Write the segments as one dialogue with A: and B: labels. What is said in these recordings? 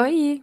A: Oi,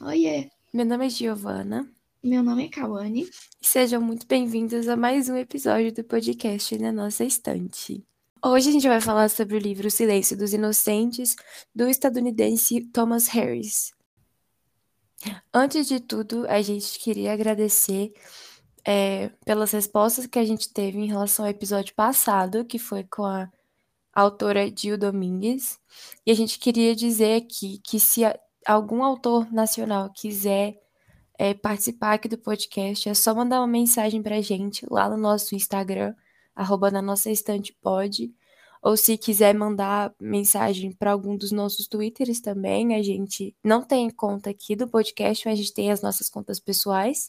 B: Oiê,
A: meu nome é Giovana
B: meu nome é Kawane.
A: sejam muito bem-vindos a mais um episódio do podcast Na Nossa Estante. Hoje a gente vai falar sobre o livro Silêncio dos Inocentes, do estadunidense Thomas Harris. Antes de tudo, a gente queria agradecer é, pelas respostas que a gente teve em relação ao episódio passado, que foi com a autora Gil Domingues. E a gente queria dizer aqui que se algum autor nacional quiser é, participar aqui do podcast, é só mandar uma mensagem pra gente lá no nosso Instagram, arroba na nossa estante pode. Ou se quiser mandar mensagem para algum dos nossos Twitters também, a gente não tem conta aqui do podcast, mas a gente tem as nossas contas pessoais.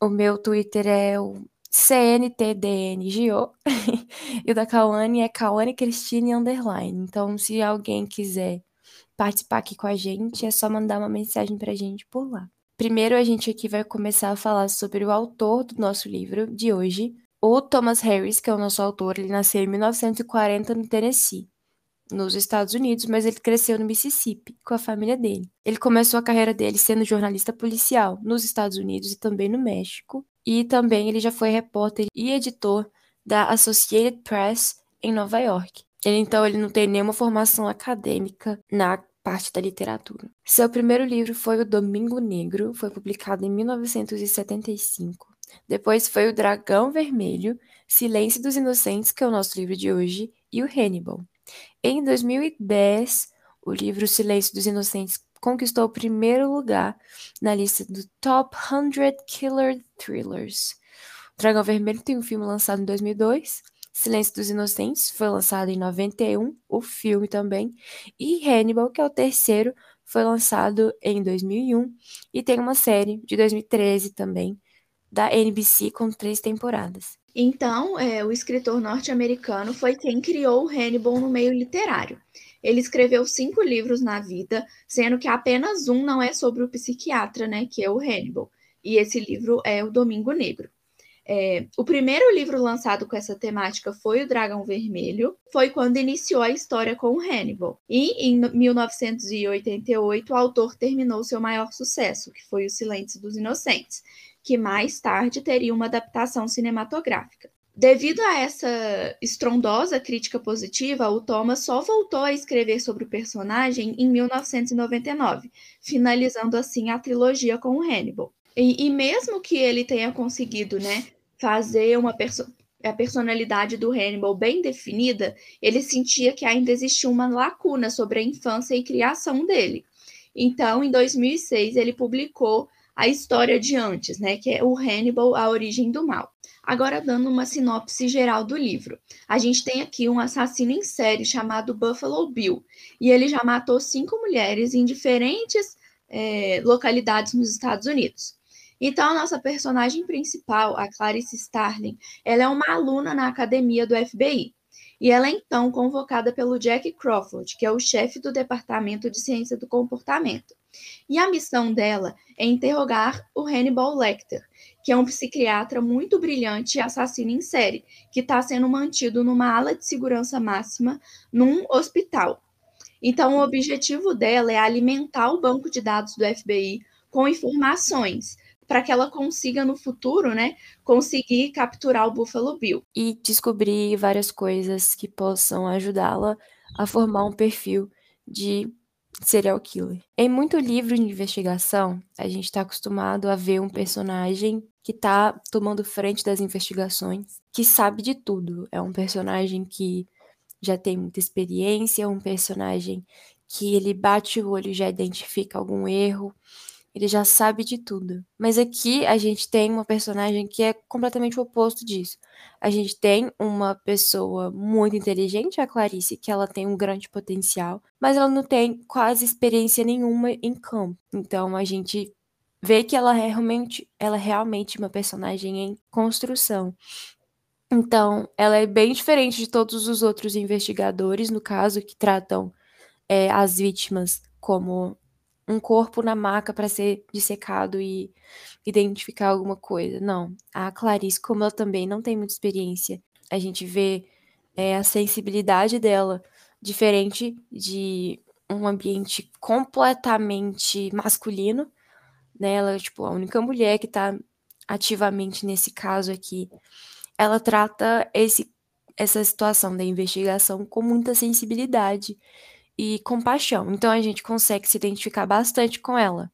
A: O meu Twitter é o CNTDNGO e o da Kawane é Kawane Cristine Underline. Então, se alguém quiser participar aqui com a gente, é só mandar uma mensagem pra gente por lá. Primeiro, a gente aqui vai começar a falar sobre o autor do nosso livro de hoje, o Thomas Harris, que é o nosso autor. Ele nasceu em 1940 no Tennessee, nos Estados Unidos, mas ele cresceu no Mississippi com a família dele. Ele começou a carreira dele sendo jornalista policial nos Estados Unidos e também no México. E também ele já foi repórter e editor da Associated Press em Nova York. Ele então ele não tem nenhuma formação acadêmica na parte da literatura. Seu primeiro livro foi O Domingo Negro, foi publicado em 1975. Depois foi O Dragão Vermelho, Silêncio dos Inocentes, que é o nosso livro de hoje, e o Hannibal. Em 2010, o livro Silêncio dos Inocentes conquistou o primeiro lugar na lista do Top 100 Killer Thrillers. O Dragão Vermelho tem um filme lançado em 2002, Silêncio dos Inocentes foi lançado em 91, o filme também, e Hannibal, que é o terceiro, foi lançado em 2001 e tem uma série de 2013 também da NBC com três temporadas.
B: Então, é, o escritor norte-americano foi quem criou o Hannibal no meio literário. Ele escreveu cinco livros na vida, sendo que apenas um não é sobre o psiquiatra, né, que é o Hannibal. E esse livro é O Domingo Negro. É, o primeiro livro lançado com essa temática foi O Dragão Vermelho, foi quando iniciou a história com o Hannibal. E em 1988, o autor terminou seu maior sucesso, que foi O Silêncio dos Inocentes, que mais tarde teria uma adaptação cinematográfica. Devido a essa estrondosa crítica positiva, o Thomas só voltou a escrever sobre o personagem em 1999, finalizando assim a trilogia com o Hannibal. E, e mesmo que ele tenha conseguido, né, fazer uma perso a personalidade do Hannibal bem definida, ele sentia que ainda existia uma lacuna sobre a infância e criação dele. Então, em 2006, ele publicou a história de antes, né, que é o Hannibal, a origem do mal. Agora, dando uma sinopse geral do livro. A gente tem aqui um assassino em série chamado Buffalo Bill, e ele já matou cinco mulheres em diferentes é, localidades nos Estados Unidos. Então, a nossa personagem principal, a Clarice Starling, ela é uma aluna na academia do FBI. E ela é então convocada pelo Jack Crawford, que é o chefe do Departamento de Ciência do Comportamento. E a missão dela é interrogar o Hannibal Lecter, que é um psiquiatra muito brilhante e assassino em série, que está sendo mantido numa ala de segurança máxima num hospital. Então, o objetivo dela é alimentar o banco de dados do FBI com informações para que ela consiga no futuro, né, conseguir capturar o Buffalo Bill.
A: E descobrir várias coisas que possam ajudá-la a formar um perfil de serial killer. Em muito livro de investigação, a gente está acostumado a ver um personagem que está tomando frente das investigações, que sabe de tudo. É um personagem que já tem muita experiência, um personagem que ele bate o olho e já identifica algum erro, ele já sabe de tudo. Mas aqui a gente tem uma personagem que é completamente o oposto disso. A gente tem uma pessoa muito inteligente, a Clarice, que ela tem um grande potencial, mas ela não tem quase experiência nenhuma em campo. Então a gente vê que ela é realmente, ela é realmente uma personagem em construção. Então, ela é bem diferente de todos os outros investigadores, no caso, que tratam é, as vítimas como um corpo na maca para ser dissecado e identificar alguma coisa. Não. A Clarice, como ela também não tem muita experiência, a gente vê é, a sensibilidade dela diferente de um ambiente completamente masculino, né? Ela é, tipo, a única mulher que tá ativamente nesse caso aqui. Ela trata esse, essa situação da investigação com muita sensibilidade e compaixão. Então a gente consegue se identificar bastante com ela,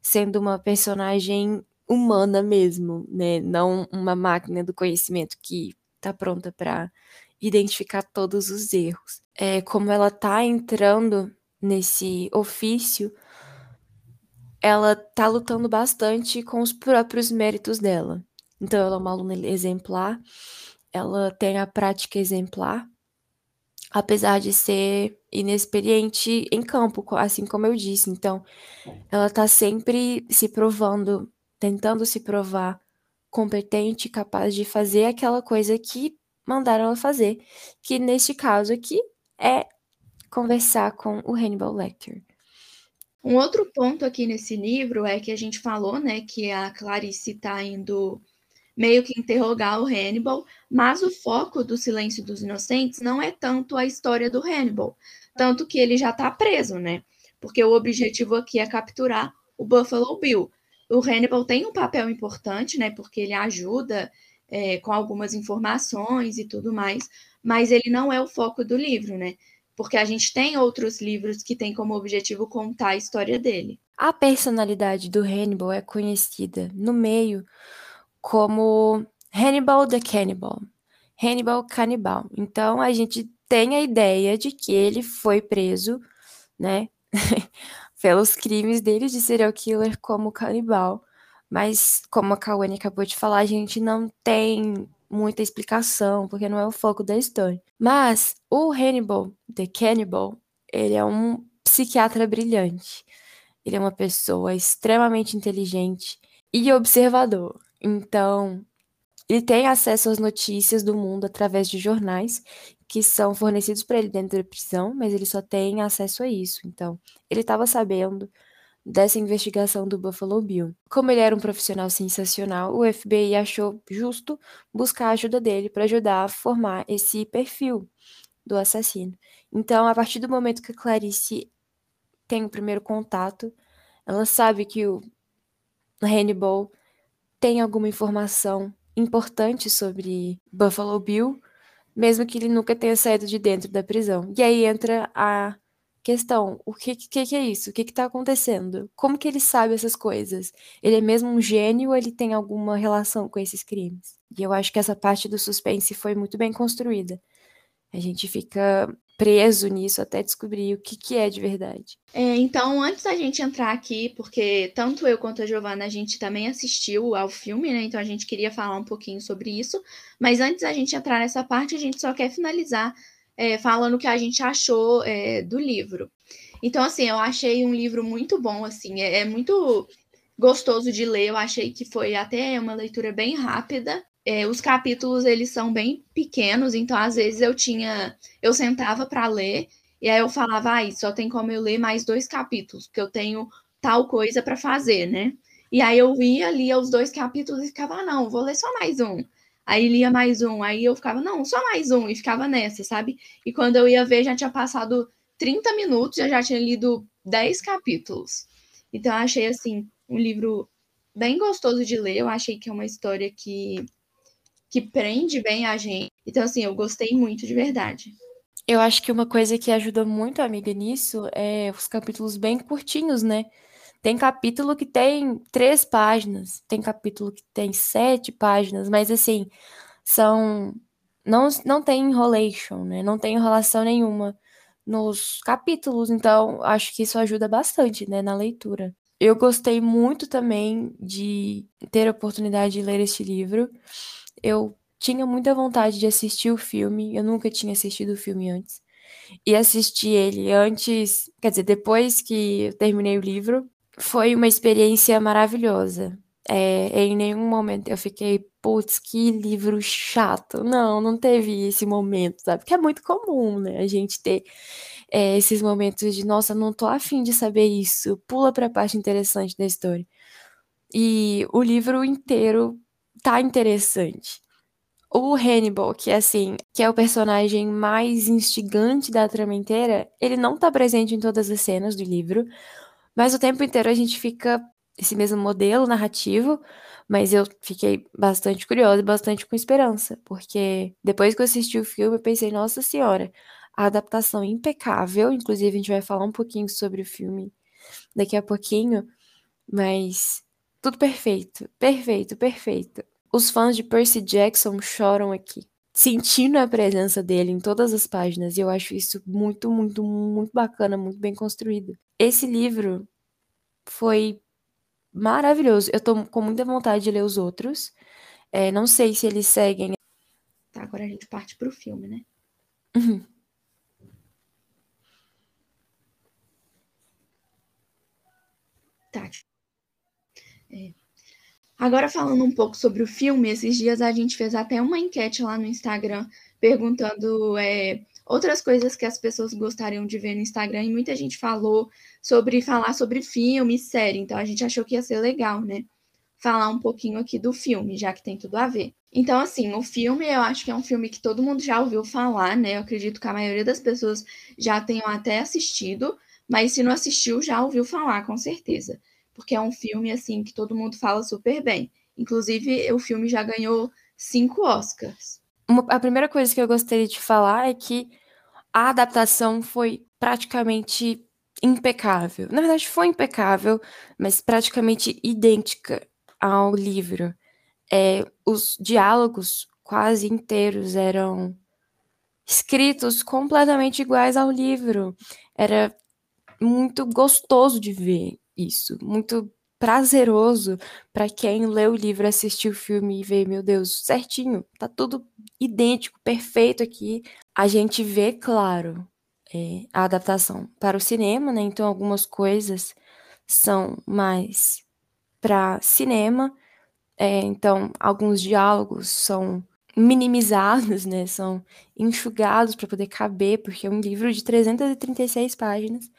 A: sendo uma personagem humana mesmo, né? Não uma máquina do conhecimento que tá pronta para identificar todos os erros. É, como ela tá entrando nesse ofício, ela tá lutando bastante com os próprios méritos dela. Então, ela é uma aluna exemplar, ela tem a prática exemplar, apesar de ser inexperiente em campo, assim como eu disse. Então, ela tá sempre se provando, tentando se provar competente, capaz de fazer aquela coisa que mandaram ela fazer, que neste caso aqui é conversar com o Hannibal Lecter.
B: Um outro ponto aqui nesse livro é que a gente falou, né, que a Clarice está indo meio que interrogar o Hannibal, mas o foco do Silêncio dos Inocentes não é tanto a história do Hannibal, tanto que ele já está preso, né? Porque o objetivo aqui é capturar o Buffalo Bill. O Hannibal tem um papel importante, né? Porque ele ajuda é, com algumas informações e tudo mais, mas ele não é o foco do livro, né? porque a gente tem outros livros que têm como objetivo contar a história dele.
A: A personalidade do Hannibal é conhecida no meio como Hannibal the Cannibal, Hannibal Canibal. Então a gente tem a ideia de que ele foi preso, né, pelos crimes dele de serial killer como canibal. Mas, como a Kawane acabou de falar, a gente não tem muita explicação, porque não é o foco da história. Mas o Hannibal, The Cannibal, ele é um psiquiatra brilhante. Ele é uma pessoa extremamente inteligente e observador. Então, ele tem acesso às notícias do mundo através de jornais que são fornecidos para ele dentro da prisão, mas ele só tem acesso a isso. Então, ele estava sabendo dessa investigação do Buffalo Bill. Como ele era um profissional sensacional, o FBI achou justo buscar a ajuda dele para ajudar a formar esse perfil do assassino. Então, a partir do momento que a Clarice tem o primeiro contato, ela sabe que o Hannibal tem alguma informação importante sobre Buffalo Bill, mesmo que ele nunca tenha saído de dentro da prisão. E aí entra a questão, o que, que, que é isso? O que está acontecendo? Como que ele sabe essas coisas? Ele é mesmo um gênio ou ele tem alguma relação com esses crimes? E eu acho que essa parte do suspense foi muito bem construída. A gente fica preso nisso até descobrir o que, que é de verdade.
B: É, então, antes da gente entrar aqui, porque tanto eu quanto a Giovana, a gente também assistiu ao filme, né? Então a gente queria falar um pouquinho sobre isso. Mas antes da gente entrar nessa parte, a gente só quer finalizar é, falando o que a gente achou é, do livro. Então, assim, eu achei um livro muito bom, assim, é, é, muito gostoso de ler. Eu achei que foi até uma leitura bem rápida. É, os capítulos eles são bem pequenos, então às vezes eu tinha, eu sentava para ler e aí eu falava, ah, só tem como eu ler mais dois capítulos, porque eu tenho tal coisa para fazer, né? E aí eu ia, lia os dois capítulos e ficava, ah, não, vou ler só mais um. Aí lia mais um, aí eu ficava, não, só mais um, e ficava nessa, sabe? E quando eu ia ver, já tinha passado 30 minutos, eu já tinha lido 10 capítulos. Então eu achei, assim, um livro bem gostoso de ler, eu achei que é uma história que, que prende bem a gente. Então, assim, eu gostei muito de verdade.
A: Eu acho que uma coisa que ajuda muito amiga nisso é os capítulos bem curtinhos, né? Tem capítulo que tem três páginas, tem capítulo que tem sete páginas, mas assim, são. Não, não tem enrolation, né? Não tem enrolação nenhuma nos capítulos, então acho que isso ajuda bastante, né, na leitura. Eu gostei muito também de ter a oportunidade de ler este livro. Eu tinha muita vontade de assistir o filme, eu nunca tinha assistido o filme antes. E assisti ele antes, quer dizer, depois que eu terminei o livro, foi uma experiência maravilhosa. É, em nenhum momento eu fiquei, putz, que livro chato. Não, não teve esse momento, sabe? Porque é muito comum, né? A gente ter é, esses momentos de, nossa, não tô afim de saber isso. Pula pra parte interessante da história. E o livro inteiro tá interessante. O Hannibal, que é assim, que é o personagem mais instigante da trama inteira, ele não tá presente em todas as cenas do livro, mas o tempo inteiro a gente fica esse mesmo modelo narrativo, mas eu fiquei bastante curiosa e bastante com esperança, porque depois que eu assisti o filme, eu pensei, nossa senhora, a adaptação impecável, inclusive a gente vai falar um pouquinho sobre o filme daqui a pouquinho, mas tudo perfeito, perfeito, perfeito. Os fãs de Percy Jackson choram aqui, sentindo a presença dele em todas as páginas, e eu acho isso muito, muito, muito bacana, muito bem construído. Esse livro foi maravilhoso. Eu tô com muita vontade de ler os outros. É, não sei se eles seguem.
B: Tá, agora a gente parte pro filme, né?
A: Uhum.
B: Tá. É. Agora falando um pouco sobre o filme, esses dias a gente fez até uma enquete lá no Instagram perguntando é, outras coisas que as pessoas gostariam de ver no Instagram e muita gente falou sobre falar sobre filme e série, então a gente achou que ia ser legal, né? Falar um pouquinho aqui do filme, já que tem tudo a ver. Então, assim, o filme eu acho que é um filme que todo mundo já ouviu falar, né? Eu acredito que a maioria das pessoas já tenham até assistido, mas se não assistiu, já ouviu falar, com certeza. Porque é um filme, assim, que todo mundo fala super bem. Inclusive, o filme já ganhou cinco Oscars.
A: Uma, a primeira coisa que eu gostaria de falar é que a adaptação foi praticamente impecável. Na verdade, foi impecável, mas praticamente idêntica ao livro. É, os diálogos quase inteiros eram escritos completamente iguais ao livro. Era muito gostoso de ver isso, muito prazeroso para quem lê o livro, assistir o filme e ver, meu Deus, certinho, tá tudo idêntico, perfeito aqui. A gente vê, claro, é, a adaptação para o cinema, né? Então algumas coisas são mais para cinema, é, então alguns diálogos são minimizados, né? São enxugados para poder caber, porque é um livro de 336 páginas,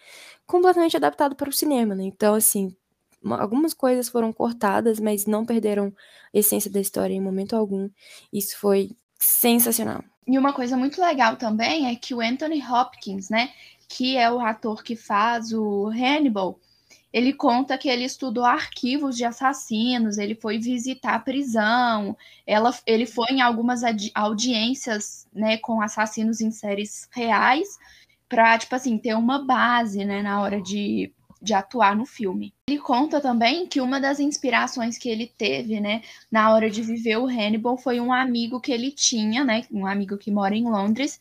A: completamente adaptado para o cinema, né? Então, assim, algumas coisas foram cortadas, mas não perderam a essência da história em momento algum. Isso foi sensacional.
B: E uma coisa muito legal também é que o Anthony Hopkins, né, que é o ator que faz o Hannibal, ele conta que ele estudou arquivos de assassinos, ele foi visitar a prisão, ela, ele foi em algumas audiências né, com assassinos em séries reais, para, tipo assim, ter uma base né, na hora de de atuar no filme. Ele conta também que uma das inspirações que ele teve, né, na hora de viver o Hannibal foi um amigo que ele tinha, né, um amigo que mora em Londres,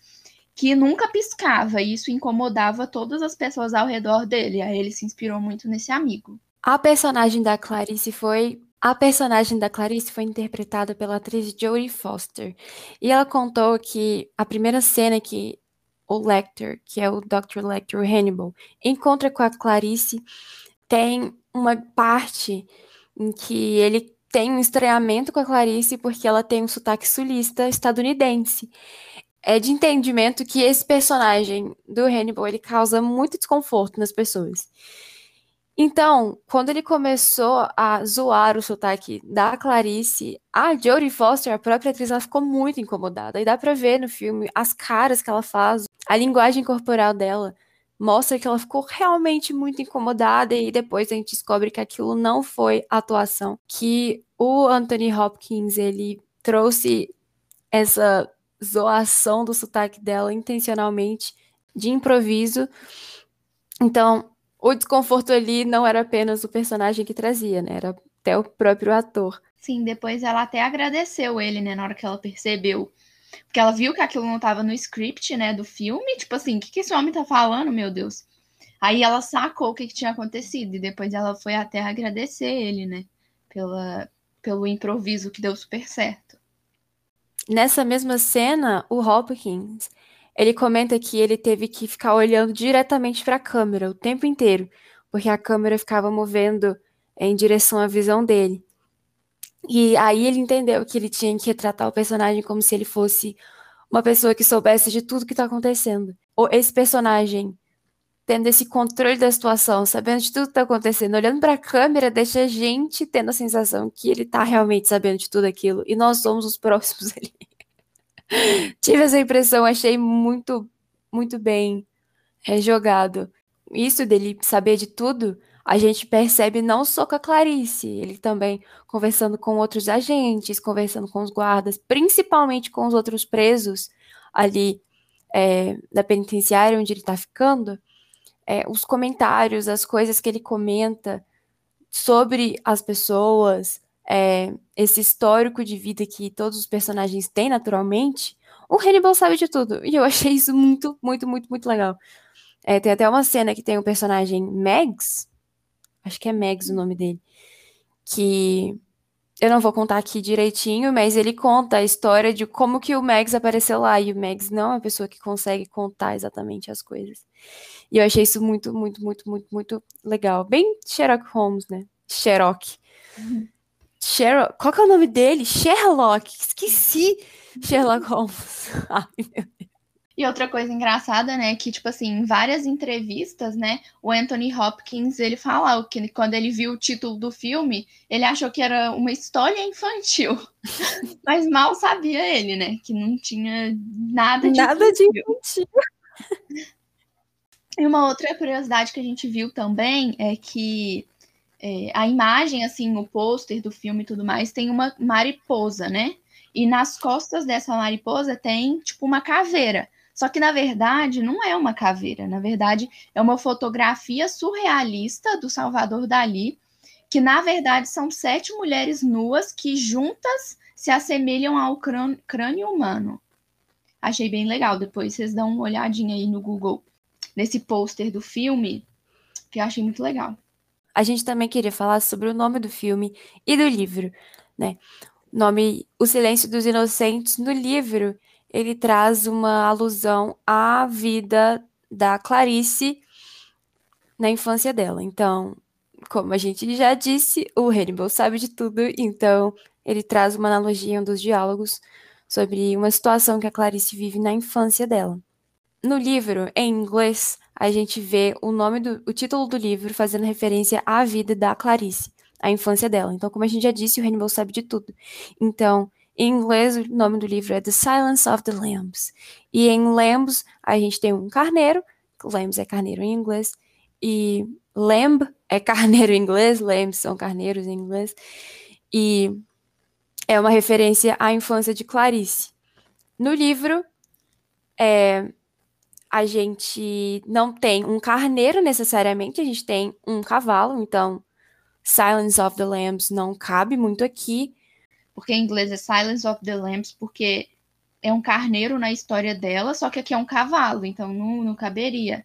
B: que nunca piscava, e isso incomodava todas as pessoas ao redor dele. Aí ele se inspirou muito nesse amigo.
A: A personagem da Clarice foi a personagem da Clarice foi interpretada pela atriz Jodie Foster. E ela contou que a primeira cena que o Lecter, que é o Dr. Lecter Hannibal, encontra com a Clarice, tem uma parte em que ele tem um estranhamento com a Clarice porque ela tem um sotaque sulista estadunidense. É de entendimento que esse personagem do Hannibal ele causa muito desconforto nas pessoas. Então, quando ele começou a zoar o sotaque da Clarice, a Jodie Foster, a própria atriz, ela ficou muito incomodada. E dá pra ver no filme as caras que ela faz, a linguagem corporal dela mostra que ela ficou realmente muito incomodada e depois a gente descobre que aquilo não foi atuação, que o Anthony Hopkins, ele trouxe essa zoação do sotaque dela intencionalmente, de improviso. Então, o desconforto ali não era apenas o personagem que trazia, né? Era até o próprio ator.
B: Sim, depois ela até agradeceu ele, né, na hora que ela percebeu. Porque ela viu que aquilo não estava no script, né, do filme. Tipo assim, o que, que esse homem tá falando, meu Deus? Aí ela sacou o que, que tinha acontecido. E depois ela foi até agradecer ele, né, pela, pelo improviso que deu super certo.
A: Nessa mesma cena, o Hopkins, ele comenta que ele teve que ficar olhando diretamente para a câmera o tempo inteiro, porque a câmera ficava movendo em direção à visão dele. E aí ele entendeu que ele tinha que retratar o personagem como se ele fosse uma pessoa que soubesse de tudo que está acontecendo. Ou esse personagem tendo esse controle da situação, sabendo de tudo que está acontecendo, olhando para a câmera, deixa a gente tendo a sensação que ele está realmente sabendo de tudo aquilo e nós somos os próximos ali. Tive essa impressão, achei muito, muito bem jogado. Isso dele saber de tudo, a gente percebe não só com a Clarice, ele também conversando com outros agentes, conversando com os guardas, principalmente com os outros presos ali é, da penitenciária onde ele está ficando, é, os comentários, as coisas que ele comenta sobre as pessoas, é, esse histórico de vida que todos os personagens têm naturalmente, o Hannibal sabe de tudo. E eu achei isso muito, muito, muito, muito legal. É, tem até uma cena que tem um personagem Megs, acho que é Megs o nome dele, que eu não vou contar aqui direitinho, mas ele conta a história de como que o Mags apareceu lá. E o Mags não é uma pessoa que consegue contar exatamente as coisas. E eu achei isso muito, muito, muito, muito, muito legal. Bem Sherlock Holmes, né? Sherlock. Uhum. Sherlock. Qual que é o nome dele? Sherlock. Esqueci. Sherlock Holmes. Ai, meu Deus.
B: E outra coisa engraçada, né, que, tipo assim, em várias entrevistas, né, o Anthony Hopkins, ele fala que quando ele viu o título do filme, ele achou que era uma história infantil. Mas mal sabia ele, né, que não tinha nada de
A: nada infantil. de infantil.
B: E uma outra curiosidade que a gente viu também é que é, a imagem, assim, o pôster do filme e tudo mais, tem uma mariposa, né? E nas costas dessa mariposa tem, tipo, uma caveira. Só que, na verdade, não é uma caveira. Na verdade, é uma fotografia surrealista do Salvador Dali, que, na verdade, são sete mulheres nuas que juntas se assemelham ao crânio humano. Achei bem legal. Depois vocês dão uma olhadinha aí no Google, nesse pôster do filme, que eu achei muito legal.
A: A gente também queria falar sobre o nome do filme e do livro, né? O nome O Silêncio dos Inocentes no livro ele traz uma alusão à vida da Clarice na infância dela. Então, como a gente já disse, o Hannibal sabe de tudo, então ele traz uma analogia em um dos diálogos sobre uma situação que a Clarice vive na infância dela. No livro, em inglês, a gente vê o nome do o título do livro fazendo referência à vida da Clarice, à infância dela. Então, como a gente já disse, o Hannibal sabe de tudo. Então, em inglês, o nome do livro é The Silence of the Lambs. E em Lambs, a gente tem um carneiro, lambs é carneiro em inglês, e lamb é carneiro em inglês, lambs são carneiros em inglês, e é uma referência à infância de Clarice. No livro, é, a gente não tem um carneiro necessariamente, a gente tem um cavalo, então Silence of the Lambs não cabe muito aqui,
B: porque em inglês é Silence of the Lambs, porque é um carneiro na história dela, só que aqui é um cavalo, então não, não caberia.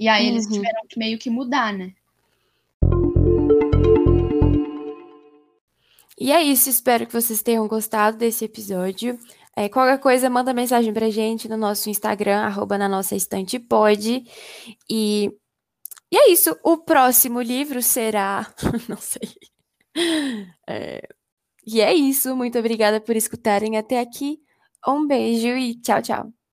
B: E aí uhum. eles tiveram que meio que mudar, né?
A: E é isso, espero que vocês tenham gostado desse episódio. É, qualquer coisa, manda mensagem pra gente no nosso Instagram, arroba na nossa estante pode. E, e é isso, o próximo livro será. Não sei. É, e é isso. Muito obrigada por escutarem até aqui. Um beijo e tchau, tchau.